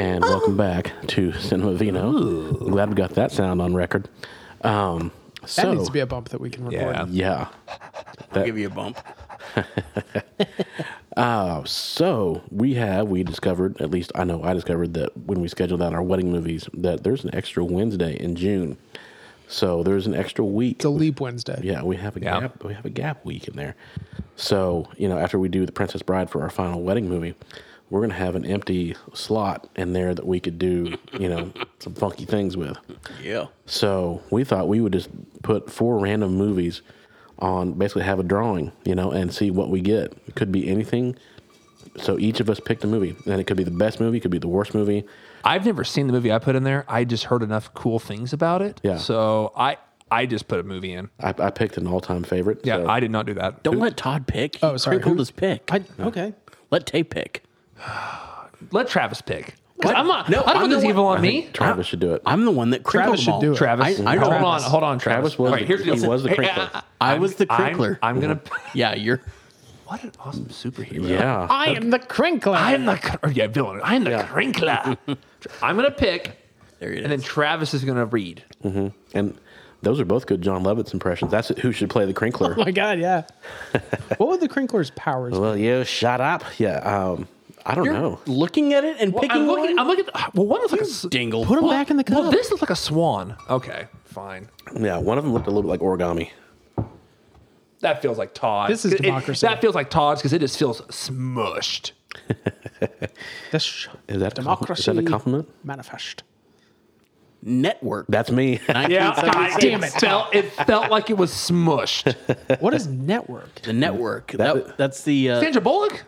And welcome back to Cinema Vino. I'm glad we got that sound on record. Um, That needs to be a bump that we can record. yeah. I'll give you a bump. Uh, so we have we discovered at least I know I discovered that when we scheduled out our wedding movies that there's an extra Wednesday in June. So there's an extra week. It's a leap Wednesday. Yeah, we have a Yeah. gap. We have a gap week in there. So you know, after we do the Princess Bride for our final wedding movie, we're gonna have an empty slot in there that we could do, you know, some funky things with. Yeah. So we thought we would just put four random movies on, basically have a drawing, you know, and see what we get. It could be anything. So each of us picked a movie, and it could be the best movie, could be the worst movie. I've never seen the movie I put in there. I just heard enough cool things about it. Yeah. So I I just put a movie in. I, I picked an all-time favorite. Yeah, so- I did not do that. Don't let Todd pick. Oh, sorry, Crinkle who- does pick. I, okay. let Tay pick. Let Travis pick. 'Cause I'm not. No, I don't I'm put this the evil one- on me. Travis should do it. I'm the one that crinkled Travis them should all. do it. Travis, I, I, hold know. on, hold on, Travis. Travis was All right, the- here's the he deal. was the Hey, crinkler. I- I I'm- was the I'm- crinkler. I'm, gonna. Yeah, you're. What an awesome superhero. Yeah. I am the crinkler. I am the cr- yeah villain. I am the crinkler. I'm gonna pick, There it and then is. Travis is gonna read. And those are both good Jon Lovitz impressions. That's who should play the crinkler. Oh my God, yeah. what would the crinkler's powers be? well, you shut up. Yeah. Um, I don't You're know. looking at it and Well, picking I'm looking. one. I'm looking. Well, one looks like a s- Dingle. Put him back in the cup. Well, this looks like a swan. Okay, fine. Yeah, one of them looked a little bit like origami. That feels like Todd. This is It- democracy. that feels like Todd's because it just feels smushed. This Is that, democracy is that a compliment? manifest. Network. That's me. Yeah, 1976. damn it. Felt, it felt like it was smushed. What is network? The network. That- That, that's the. Uh, Sandra Bullock.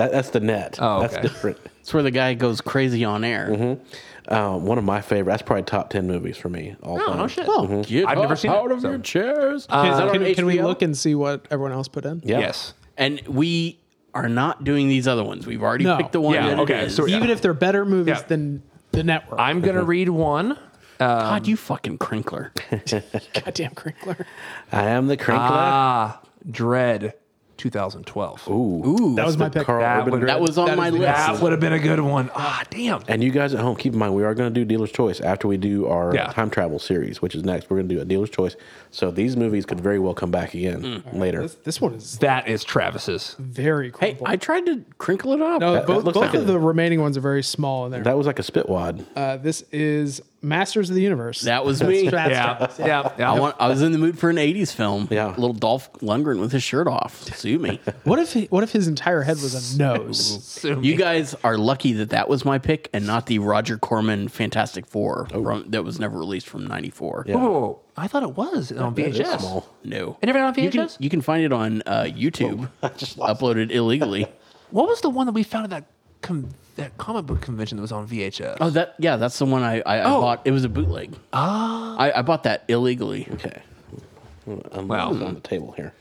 That, that's the net. Oh, That's different. it's where the guy goes crazy on air. Mm-hmm. Uh, one of my favorite. That's probably top ten movies for me. All Oh time. no shit. Oh, Get I've never up seen it, out of so- your chairs. Can, Is that on can, can we look and see what everyone else put in? Yeah. Yes. And we are not doing these other ones. We've already No. picked the one. Yeah, that okay, is. so- Yeah. Even if they're better movies Yeah. than the network. I'm gonna mm-hmm. read one. Um, God, you fucking crinkler. Goddamn crinkler. I am the crinkler. Ah, Dread, 2012. Ooh. Ooh, That was my pick. Carl That would- that was on That my list. That would have been a good one. Ah, damn. And you guys at home, keep in mind we are going to do dealer's choice after we do our Yeah. time travel series, which is next. We're going to do a dealer's choice. So these movies could very well come back again later. This, this one is That is Travis's. very cool. Hey. I tried to crinkle it up. no, that both, looks both like of a- the remaining ones are very small in there. That was like a spitwad. uh, this is Masters of the Universe. that was me. That's Yeah, yeah, yeah. I, want, I was in the mood for an '80s film. Yeah. little Dolph Lundgren with his shirt off. Sue me. What if he, what if his entire head was a nose? Sue You me. guys are lucky that that was my pick and not the Roger Corman Fantastic Four from, that was never released from '94. Oh, I thought it was on It is VHS. small. No, It never on you can VHS? you can find it on uh, YouTube, uploaded illegally. What was the one that we found at that com- that comic book convention that was on VHS? Oh, that yeah, that's the one I I, I Oh. bought. It was a bootleg. Ah, I, I bought that illegally. Okay. I'm Well. on the table here.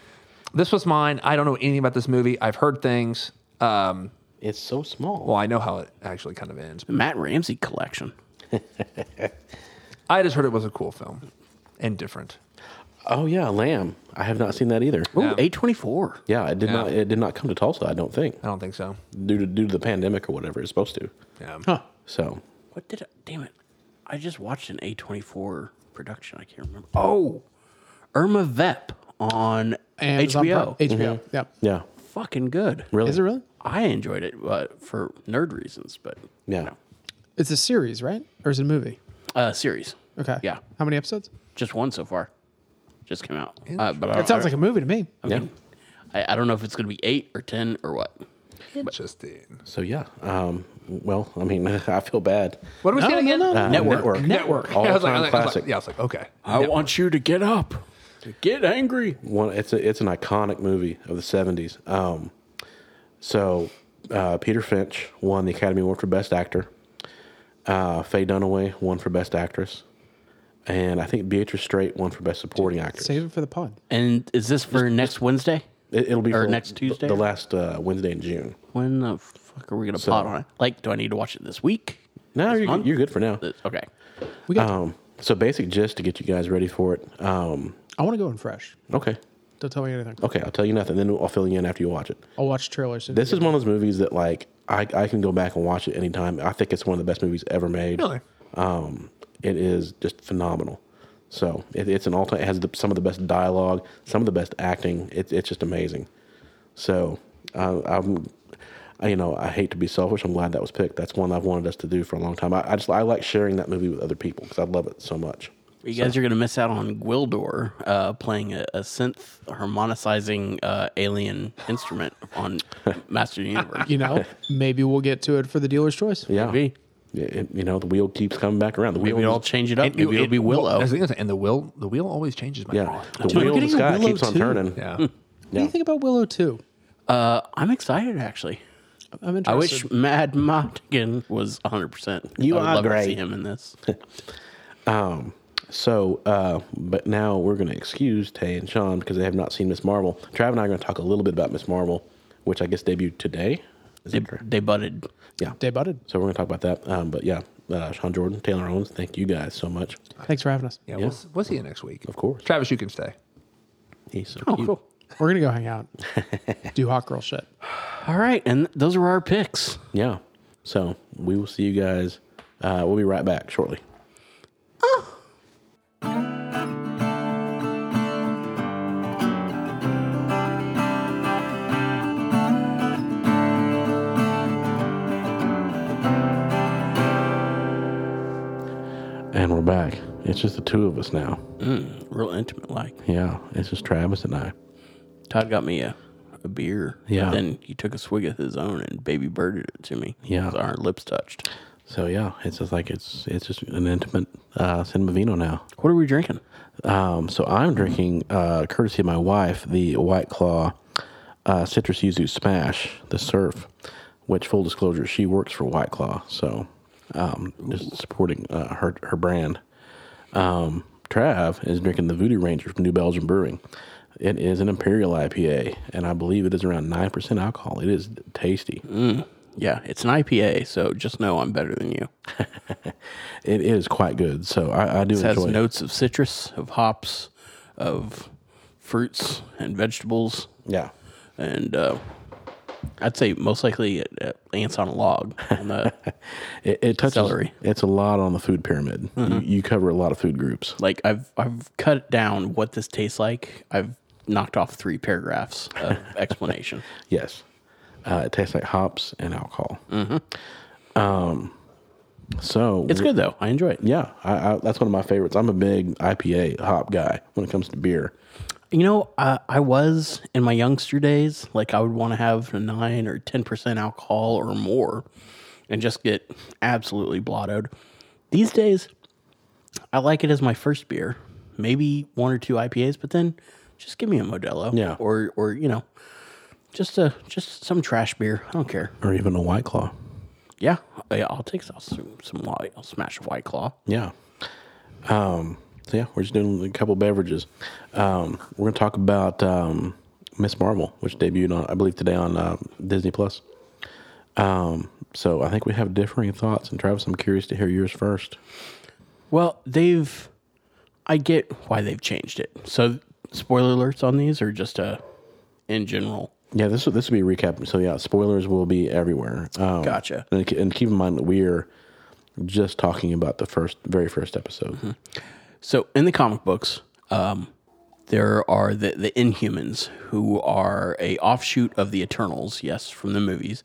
This was mine. I don't know anything about this movie. I've heard things. Um, It's so small. well, I know how it actually kind of ends. Matt Ramsey collection. I just heard it was a cool film and different. Oh yeah, Lamb. I have not seen that either. Ooh, Yeah. A twenty four. Yeah, it did Yeah. not. It did not come to Tulsa. I don't think I don't think so. due to due to the pandemic or whatever it's supposed to. Yeah. Huh. So What did? I, damn it! I just watched an A twenty four production. I can't remember. Oh, Irma Vep on Amazon HBO. Prime. HBO. Yeah. yeah, Fucking good. really. Is it really? I enjoyed it uh, for nerd reasons, but Yeah. It's a series, right? Or is it a movie? uh, series. Okay. Yeah. How many episodes? Just one so far. Just came out. Uh, but It sounds like a movie to me. yeah. I, I don't know if it's going to be eight or ten or what. interesting. So yeah, um, well, I mean, I feel bad. What was No, it again? no, no. Uh, Network. Network. All I was like, I time was like- I was classic. like- yeah, I was like, okay. I want you to get up, to get angry. One, it's a, it's an iconic movie of the seventies. Um, so uh, Peter Finch won the Academy Award for Best Actor. Uh, Faye Dunaway won for Best Actress, and I think Beatrice Straight won for Best Supporting Actress. Save it for the pod. And is this for next Wednesday? It, it'll be or for next Tuesday? the last uh, Wednesday in June. When the fuck are we gonna pot on it? Like, do I need to watch it this week? No, This you're, month? you're good for now. This- Okay. We got. Um, so basic gist to get you guys ready for it. Um, I want to go in fresh. okay, Don't tell me anything. okay, I'll tell you nothing. Then I'll fill you in after you watch it. I'll watch trailers. soon. This is one of those movies that like I, I can go back and watch it anytime. I think it's one of the best movies ever made. Really? Um, it is just phenomenal. So it, it's an all time. It has the, some of the best dialogue, some of the best acting. It, it's just amazing. So uh, I'm, I, you know, I hate to be selfish. I'm glad that was picked. That's one I've wanted us to do for a long time. I, I just I like sharing that movie with other people because I love it so much. You guys are gonna miss out on Gwildor uh, playing a, a synth harmonicizing uh, alien instrument on Master Universe. You know, maybe we'll get to it for the dealer's choice. Yeah, Maybe. It- it- you know the wheel keeps coming back around. The wheel, Maybe I'll change it up. And Maybe it- it'll be it- well, Willow. that's the thing, and the wheel, the wheel always changes. My yeah, God. the Dude, wheel in the sky Willow keeps on too. turning. Yeah. What do you think about Willow too? Uh, I'm excited actually. I'm interested. I wish Madmartigan was 100. percent You I would are love to see him in this. um. So, uh, but now we're going to excuse Tay and Sean because they have not seen Miss Marvel. Trav and I are going to talk a little bit about Miss Marvel, which I guess debuted today. Is They, that they butted. Yeah. Day butted. So we're going to talk about that. Um, but yeah, uh, Sean Jordan, Taylor Owens, thank you guys so much. Thanks for having us. Yeah, We'll, we'll see you next week. Of course. Travis, you can stay. He's so Oh, cute. cool. We're gonna go hang out, do hot girl shit. All right, and those are our picks. Yeah. So we will see you guys. Uh, we'll be right back shortly. And we're back. It's just the two of us now. Real intimate, like Yeah, it's just Travis and I. Todd got me a, a beer. Yeah. Then he took a swig of his own and baby birded it to me. Yeah. Our lips touched. So yeah, it's just like it's it's just an intimate uh, cinema vino now. What are we drinking? Um, so I'm drinking, uh, courtesy of my wife, the White Claw uh, Citrus Yuzu Smash, the Surf. Which, full disclosure, she works for White Claw, so um, just supporting uh, her her brand. Um, Trav is drinking the Voodoo Ranger from New Belgium Brewing. It is an Imperial IPA, and I believe it is around nine percent alcohol. It is tasty. Mm. Yeah, it's an IPA, so just know I'm better than you. It is quite good. So I, I do It has enjoy. it. notes of citrus, of hops, of fruits and vegetables, Yeah, and uh, I'd say most likely it ants on a log. On the, it, it touches. Celery. It's a lot on the food pyramid. You, you cover a lot of food groups. like I've I've cut down what this tastes like. I've knocked off three paragraphs of explanation. Yes. Uh, it tastes like hops and alcohol. Um, so It's good though. I enjoy it. Yeah, I, I, that's one of my favorites. I'm a big IPA hop guy when it comes to beer. You know, I, I was in my youngster days, like I would want to have a nine or ten percent alcohol or more, and just get absolutely blottoed. These days, I like it as my first beer, maybe one or two IPAs, but then just give me a Modelo, Yeah. or or you know, just a just some trash beer. I don't care. Or even a White Claw. Yeah, yeah, I'll take some some white. I'll smash a white claw. Yeah. Um, yeah, we're just doing a couple beverages. Um, we're going to talk about um, Miss Marvel, which debuted on, I believe, today on uh, Disney Plus. Um, so I think we have differing thoughts. And Travis, I'm curious to hear yours first. Well, they've. I get why they've changed it. So, spoiler alerts on these, or just uh, in general. Yeah, this will this will be a recap. So yeah, spoilers will be everywhere. Um, Gotcha. And, and keep in mind that we're just talking about the first, very first episode. So, in the comic books, um, there are the the Inhumans, who are a offshoot of the Eternals. Yes, from the movies.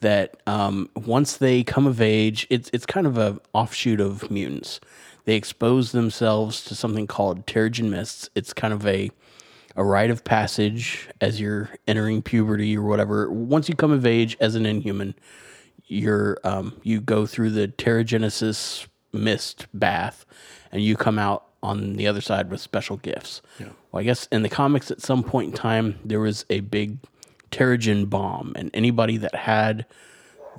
That um, once they come of age, it's it's kind of a offshoot of mutants. They expose themselves to something called Terrigen Mists. It's kind of a a rite of passage as you're entering puberty or whatever. Once you come of age as an Inhuman, you're um, you go through the Terrigenesis mist bath, and you come out on the other side with special gifts. Well, I guess in the comics, at some point in time, there was a big Terrigen bomb, and anybody that had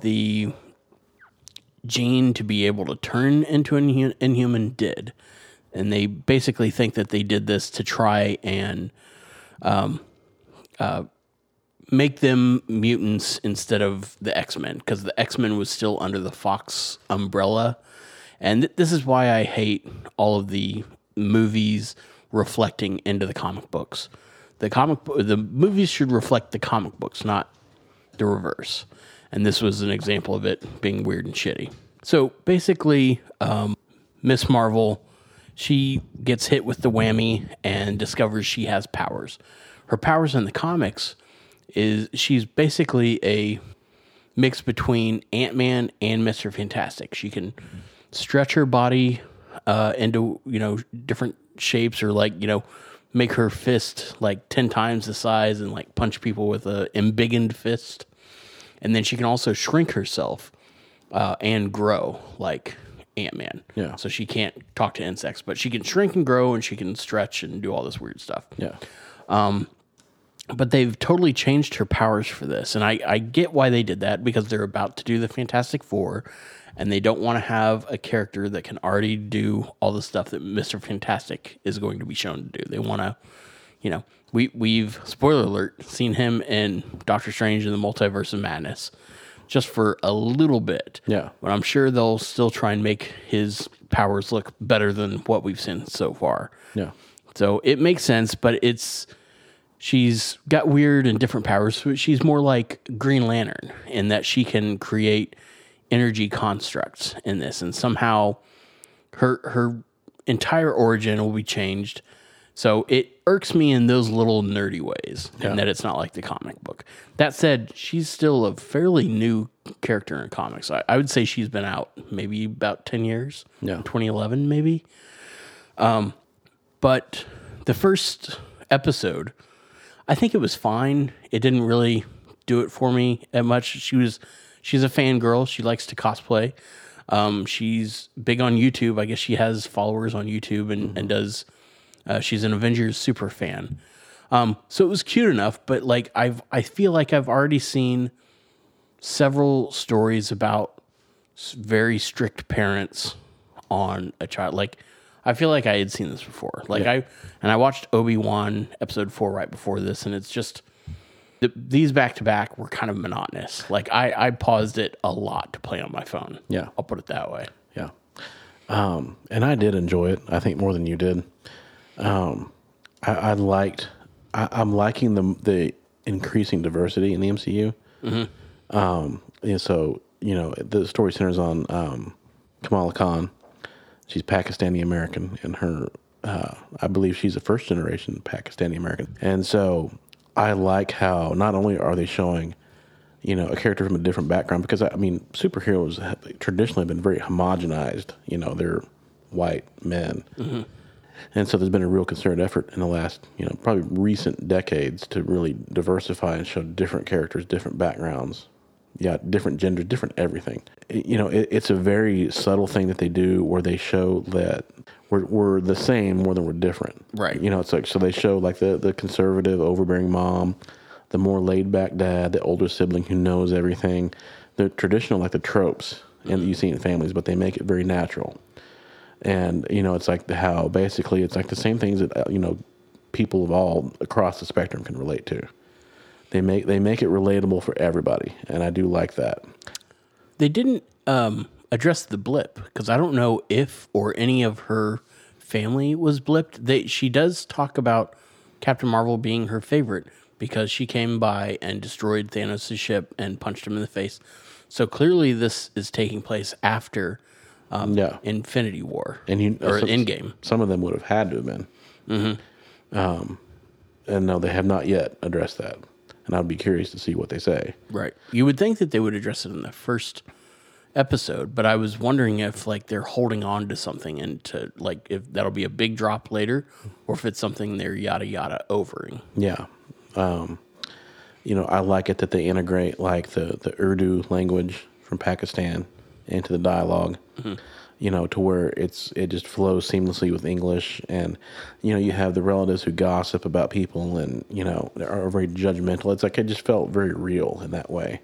the gene to be able to turn into an inhu- inhuman did. And they basically think that they did this to try and um, uh, make them mutants instead of the X Men, because the X Men was still under the Fox umbrella. And th- this is why I hate all of the movies reflecting into the comic books. The comic, bo- the movies should reflect the comic books, not the reverse. And this was an example of it being weird and shitty. So basically, um, Miss Marvel, she gets hit with the whammy and discovers she has powers. Her powers in the comics is she's basically a mix between Ant Man and Mister Fantastic. She can stretch her body uh, into you know different shapes, or like you know make her fist like ten times the size and like punch people with a embiggened fist. And then she can also shrink herself uh, and grow like Ant Man. Yeah. So she can't talk to insects, but she can shrink and grow, and she can stretch and do all this weird stuff Yeah. um, but they've totally changed her powers for this. And I, I get why they did that because they're about to do the Fantastic Four and they don't want to have a character that can already do all the stuff that Mr. Fantastic is going to be shown to do. They want to, you know, we, we've, spoiler alert, seen him in Doctor Strange in the Multiverse of Madness just for a little bit. Yeah. But I'm sure they'll still try and make his powers look better than what we've seen so far. Yeah. So it makes sense, but it's she's got weird and different powers. She's more like Green Lantern in that she can create energy constructs in this, and somehow her her entire origin will be changed. So it irks me in those little nerdy ways, and that it's not like the comic book. That said, she's still a fairly new character in comics. I, I would say she's been out maybe about ten years. Yeah. 2011 maybe. Um, But the first episode, I think it was fine. It didn't really do it for me that much. She was she's a fangirl. She likes to cosplay. Um, she's big on YouTube. I guess she has followers on YouTube and, and does uh, she's an Avengers super fan. Um, so it was cute enough, but like I've I feel like I've already seen several stories about very strict parents on a child. Like I feel like I had seen this before. Like I and I watched Obi Wan episode four right before this, and it's just the, these back to back were kind of monotonous. Like I I paused it a lot to play on my phone. Yeah. I'll put it that way. Yeah. Um, and I did enjoy it. I think more than you did. Um, I, I liked. I, I'm liking the the increasing diversity in the MCU. Um, and so you know the story centers on um, Kamala Khan. She's Pakistani American, and her uh, I believe she's a first generation Pakistani American. And so I like how not only are they showing you know, a character from a different background because I mean, superheroes have traditionally have been very homogenized. You know, they're white men, mm-hmm. and so there's been a real concerted effort in the last, you know, probably recent decades to really diversify and show different characters, different backgrounds, yeah, different genders, different everything. You know, it, it's a very subtle thing that they do where they show that we're, we're the same more than we're different. Right. You know, it's like so they show like the the conservative, overbearing mom, the more laid back dad, the older sibling who knows everything. The traditional like the tropes and that you see in families, but they make it very natural. And you know, it's like the how basically it's like the same things that uh, you know people of all across the spectrum can relate to. They make they make it relatable for everybody, and I do like that. They didn't um, address the blip because I don't know if or any of her family was blipped. They she does talk about Captain Marvel being her favorite because she came by and destroyed Thanos' ship and punched him in the face. So clearly, this is taking place after um, Yeah. Infinity War And you or some- Endgame. Some of them would have had to have been. Mm-hmm. Um, and no, they have not yet addressed that. And I'd be curious to see what they say. Right. You would think that they would address it in the first episode, but I was wondering if like they're holding on to something and to like if that'll be a big drop later or if it's something they're yada yada overing. Yeah. Um, you know, I like it that they integrate like the, the Urdu language from Pakistan into the dialog you know, to where it's it just flows seamlessly with English, and you know, you have the relatives who gossip about people, and you know, are very judgmental. It's like it just felt very real in that way,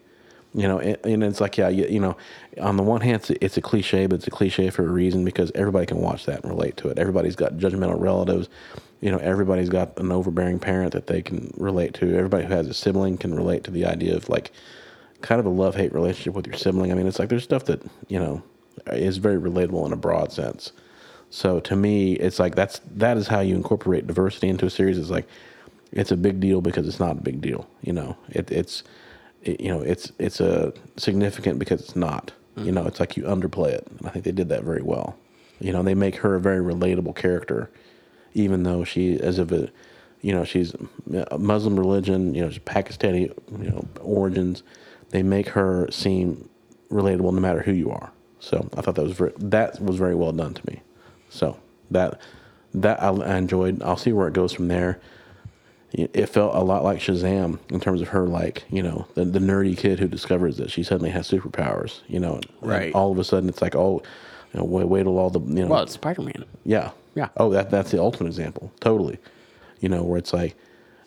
you know, and, and it's like yeah, you, you know, on the one hand, it's, it's a cliche, but it's a cliche for a reason because everybody can watch that and relate to it. Everybody's got judgmental relatives. You know, everybody's got an overbearing parent that they can relate to. Everybody who has a sibling can relate to the idea of like kind of a love hate relationship with your sibling. I mean, it's like there's stuff that you know is very relatable in a broad sense. So to me, it's like that's that is how you incorporate diversity into a series. Is like it's a big deal because it's not a big deal. You know, it, it's it, you know it's it's a significant because it's not. You know, it's like you underplay it. And I think they did that very well. You know, they make her a very relatable character, even though she as of a you know she's a Muslim religion. You know, she's Pakistani you know origins. They make her seem relatable no matter who you are. So I thought that was very, that was very well done to me. So that that I, I enjoyed. I'll see where it goes from there. It felt a lot like Shazam in terms of her, like you know, the, the nerdy kid who discovers that she suddenly has superpowers. You know, and Right. all of a sudden, it's like, oh, you know, wait, wait till all the you know, Well, it's Spider Man. yeah. Yeah. Oh, that that's the ultimate example. Totally. You know, where it's like,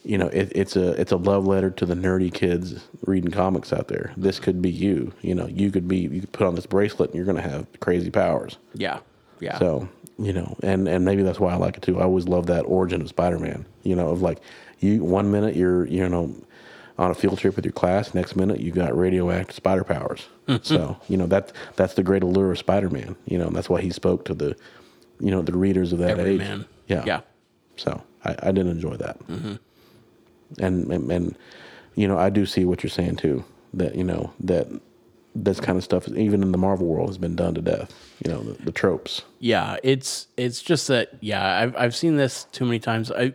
you know, it, it's a it's a love letter to the nerdy kids reading comics out there. This could be you. You know, you could be you could put on this bracelet and you're going to have crazy powers. Yeah. Yeah. So you know, and and maybe that's why I like it too. I always love that origin of Spider Man. You know, of like you one minute you're you know on a field trip with your class, next minute you got radioactive spider powers. Mm-hmm. so you know that that's the great allure of Spider Man. You know, and that's why he spoke to the you know the readers of that Every age. man. Yeah, Yeah. So I, I did enjoy that, mm-hmm. And, and and you know I do see what you're saying too. That you know that this kind of stuff, even in the Marvel world, has been done to death. You know the, the tropes. Yeah, it's it's just that yeah, I've I've seen this too many times. I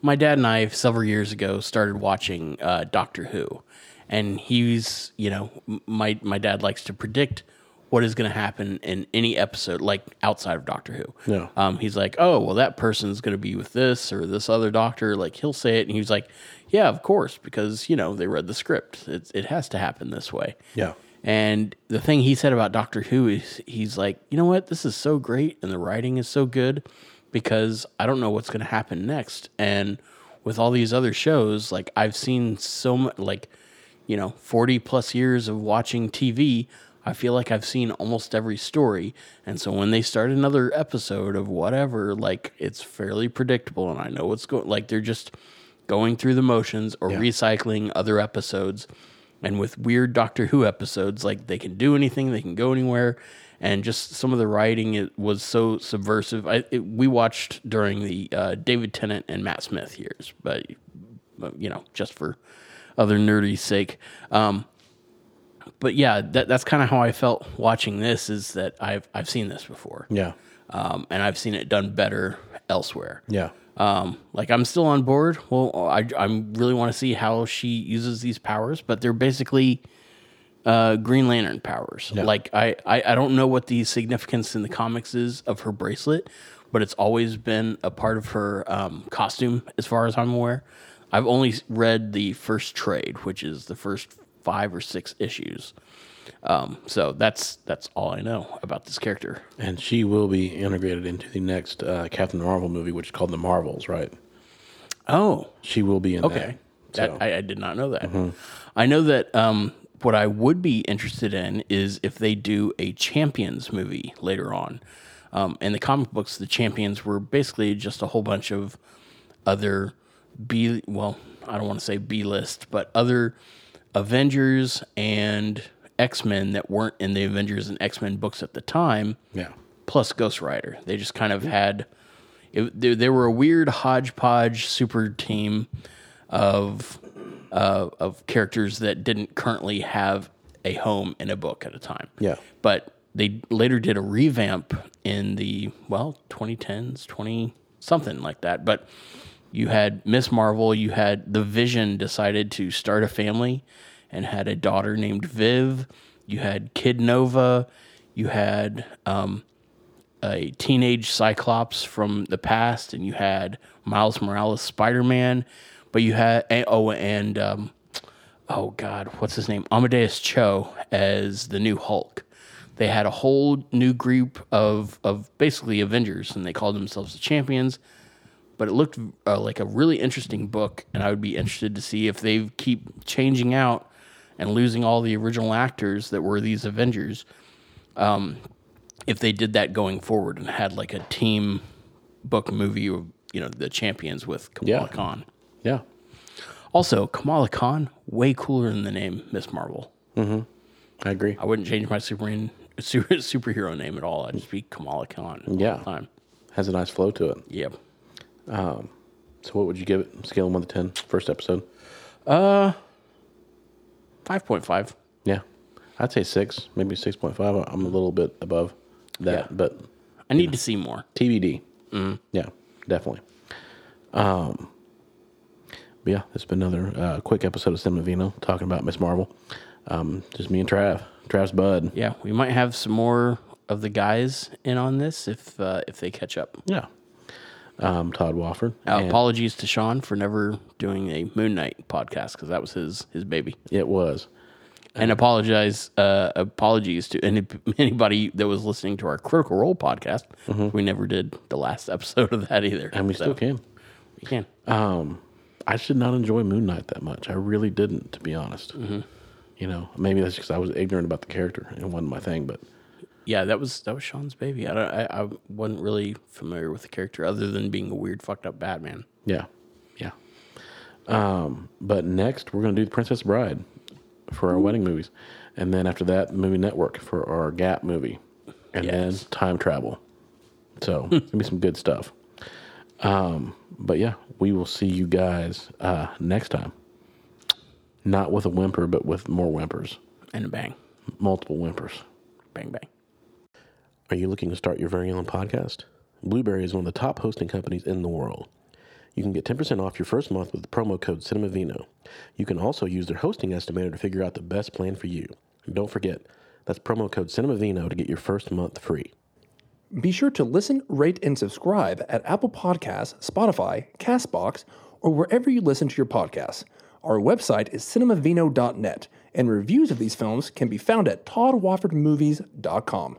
my dad and I several years ago started watching uh, Doctor Who, and he's you know my my dad likes to predict what is going to happen in any episode, like outside of Doctor Who. Yeah. Um, he's like, oh well, that person's going to be with this or this other doctor. Like he'll say it, and he's like, yeah, of course, because you know they read the script. It it has to happen this way. Yeah. And the thing he said about Doctor Who is he's like, you know what, this is so great and the writing is so good because I don't know what's going to happen next. And with all these other shows, like I've seen so much, like, you know, 40 plus years of watching TV, I feel like I've seen almost every story. And so when they start another episode of whatever, like it's fairly predictable and I know what's going, like they're just going through the motions or recycling other episodes. And with weird Doctor Who episodes, like they can do anything, they can go anywhere, and just some of the writing it was so subversive. I it, we watched during the uh, David Tennant and Matt Smith years, but, but you know, just for other nerdy sake. Um, but yeah, that, that's kind of how I felt watching this. Is that I've I've seen this before, Yeah. um, and I've seen it done better elsewhere. Yeah. Um, like I'm still on board. Well, I I really want to see how she uses these powers, but they're basically uh, Green Lantern powers. Like I, I I don't know what the significance in the comics is of her bracelet, but it's always been a part of her um, costume, as far as I'm aware. I've only read the first trade, which is the first five or six issues. Um, so that's that's all I know about this character. And she will be integrated into the next uh, Captain Marvel movie, which is called The Marvels, right? Oh, She will be in Okay. that. That, I, I did not know that. I know that um, what I would be interested in is if they do a Champions movie later on. Um, in the comic books, the Champions were basically just a whole bunch of other B, well, I don't want to say B list, but other Avengers and X Men that weren't in the Avengers and X Men books at the time yeah. plus Ghost Rider. They just kind of had it, they, they were a weird hodgepodge super team of uh, of characters that didn't currently have a home in a book at a time. Yeah. But they later did a revamp in the well 2010s, 20 something like that. But you had Miss Marvel, you had the Vision decided to start a family and had a daughter named Viv. You had Kid Nova. You had um, a teenage Cyclops from the past, and you had Miles Morales Spider Man. But you had oh, and um, oh God, what's his name? Amadeus Cho as the new Hulk. They had a whole new group of of basically Avengers, and they called themselves the Champions. But it looked uh, like a really interesting book, and I would be interested to see if they keep changing out and losing all the original actors that were these Avengers. Um, if they did that going forward and had like a team book movie of you know the champions with Kamala Yeah. Khan. Yeah. Also, Kamala Khan way cooler than the name Miss Marvel. I agree. I wouldn't change my Superman super, superhero name at all. I'd just be Kamala Khan. all Yeah. the time. Has a nice flow to it. Yep. So what would you give it? Scale of one to ten. First episode. Uh, Five point five. Yeah. I'd say six, maybe six point five. I'm a little bit above that, Yeah. but I need to see more. TBD. Yeah, definitely. Um, but yeah, it's been another uh, quick episode of Cinema Vino talking about Miss Marvel. Um, just me and Trav, Trav's bud. Yeah, we might have some more of the guys in on this if uh, if they catch up. Yeah. Um, Todd Wofford. Uh, And apologies to Sean for never doing a Moon Knight podcast because that was his his baby. It was. and apologize uh, apologies to any, anybody that was listening to our critical role podcast we never did the last episode of that either And we So, still can. we can I should not enjoy Moon Knight that much. I really didn't, to be honest. You know, maybe that's because I was ignorant about the character and it wasn't my thing. But yeah that was that was sean's baby i don't I, I wasn't really familiar with the character other than being a weird fucked up batman yeah, yeah. Um, but next we're gonna do the Princess Bride for our wedding movies, and then after that, Movie Network for our Gap movie, and Yes. then time travel. So it's gonna be some good stuff. Um, but yeah, we will see you guys uh, next time. Not with a whimper, but with more whimpers, and a bang multiple whimpers. bang bang Are you looking to start your very own podcast? Blubrry is one of the top hosting companies in the world. You can get 10% off your first month with the promo code CinemaVino. You can also use their hosting estimator to figure out the best plan for you. And don't forget, that's promo code CinemaVino to get your first month free. Be sure to listen, rate, and subscribe at Apple Podcasts, Spotify, Castbox, or wherever you listen to your podcasts. Our website is cinemavino.net, and reviews of these films can be found at toddwoffordmovies.com.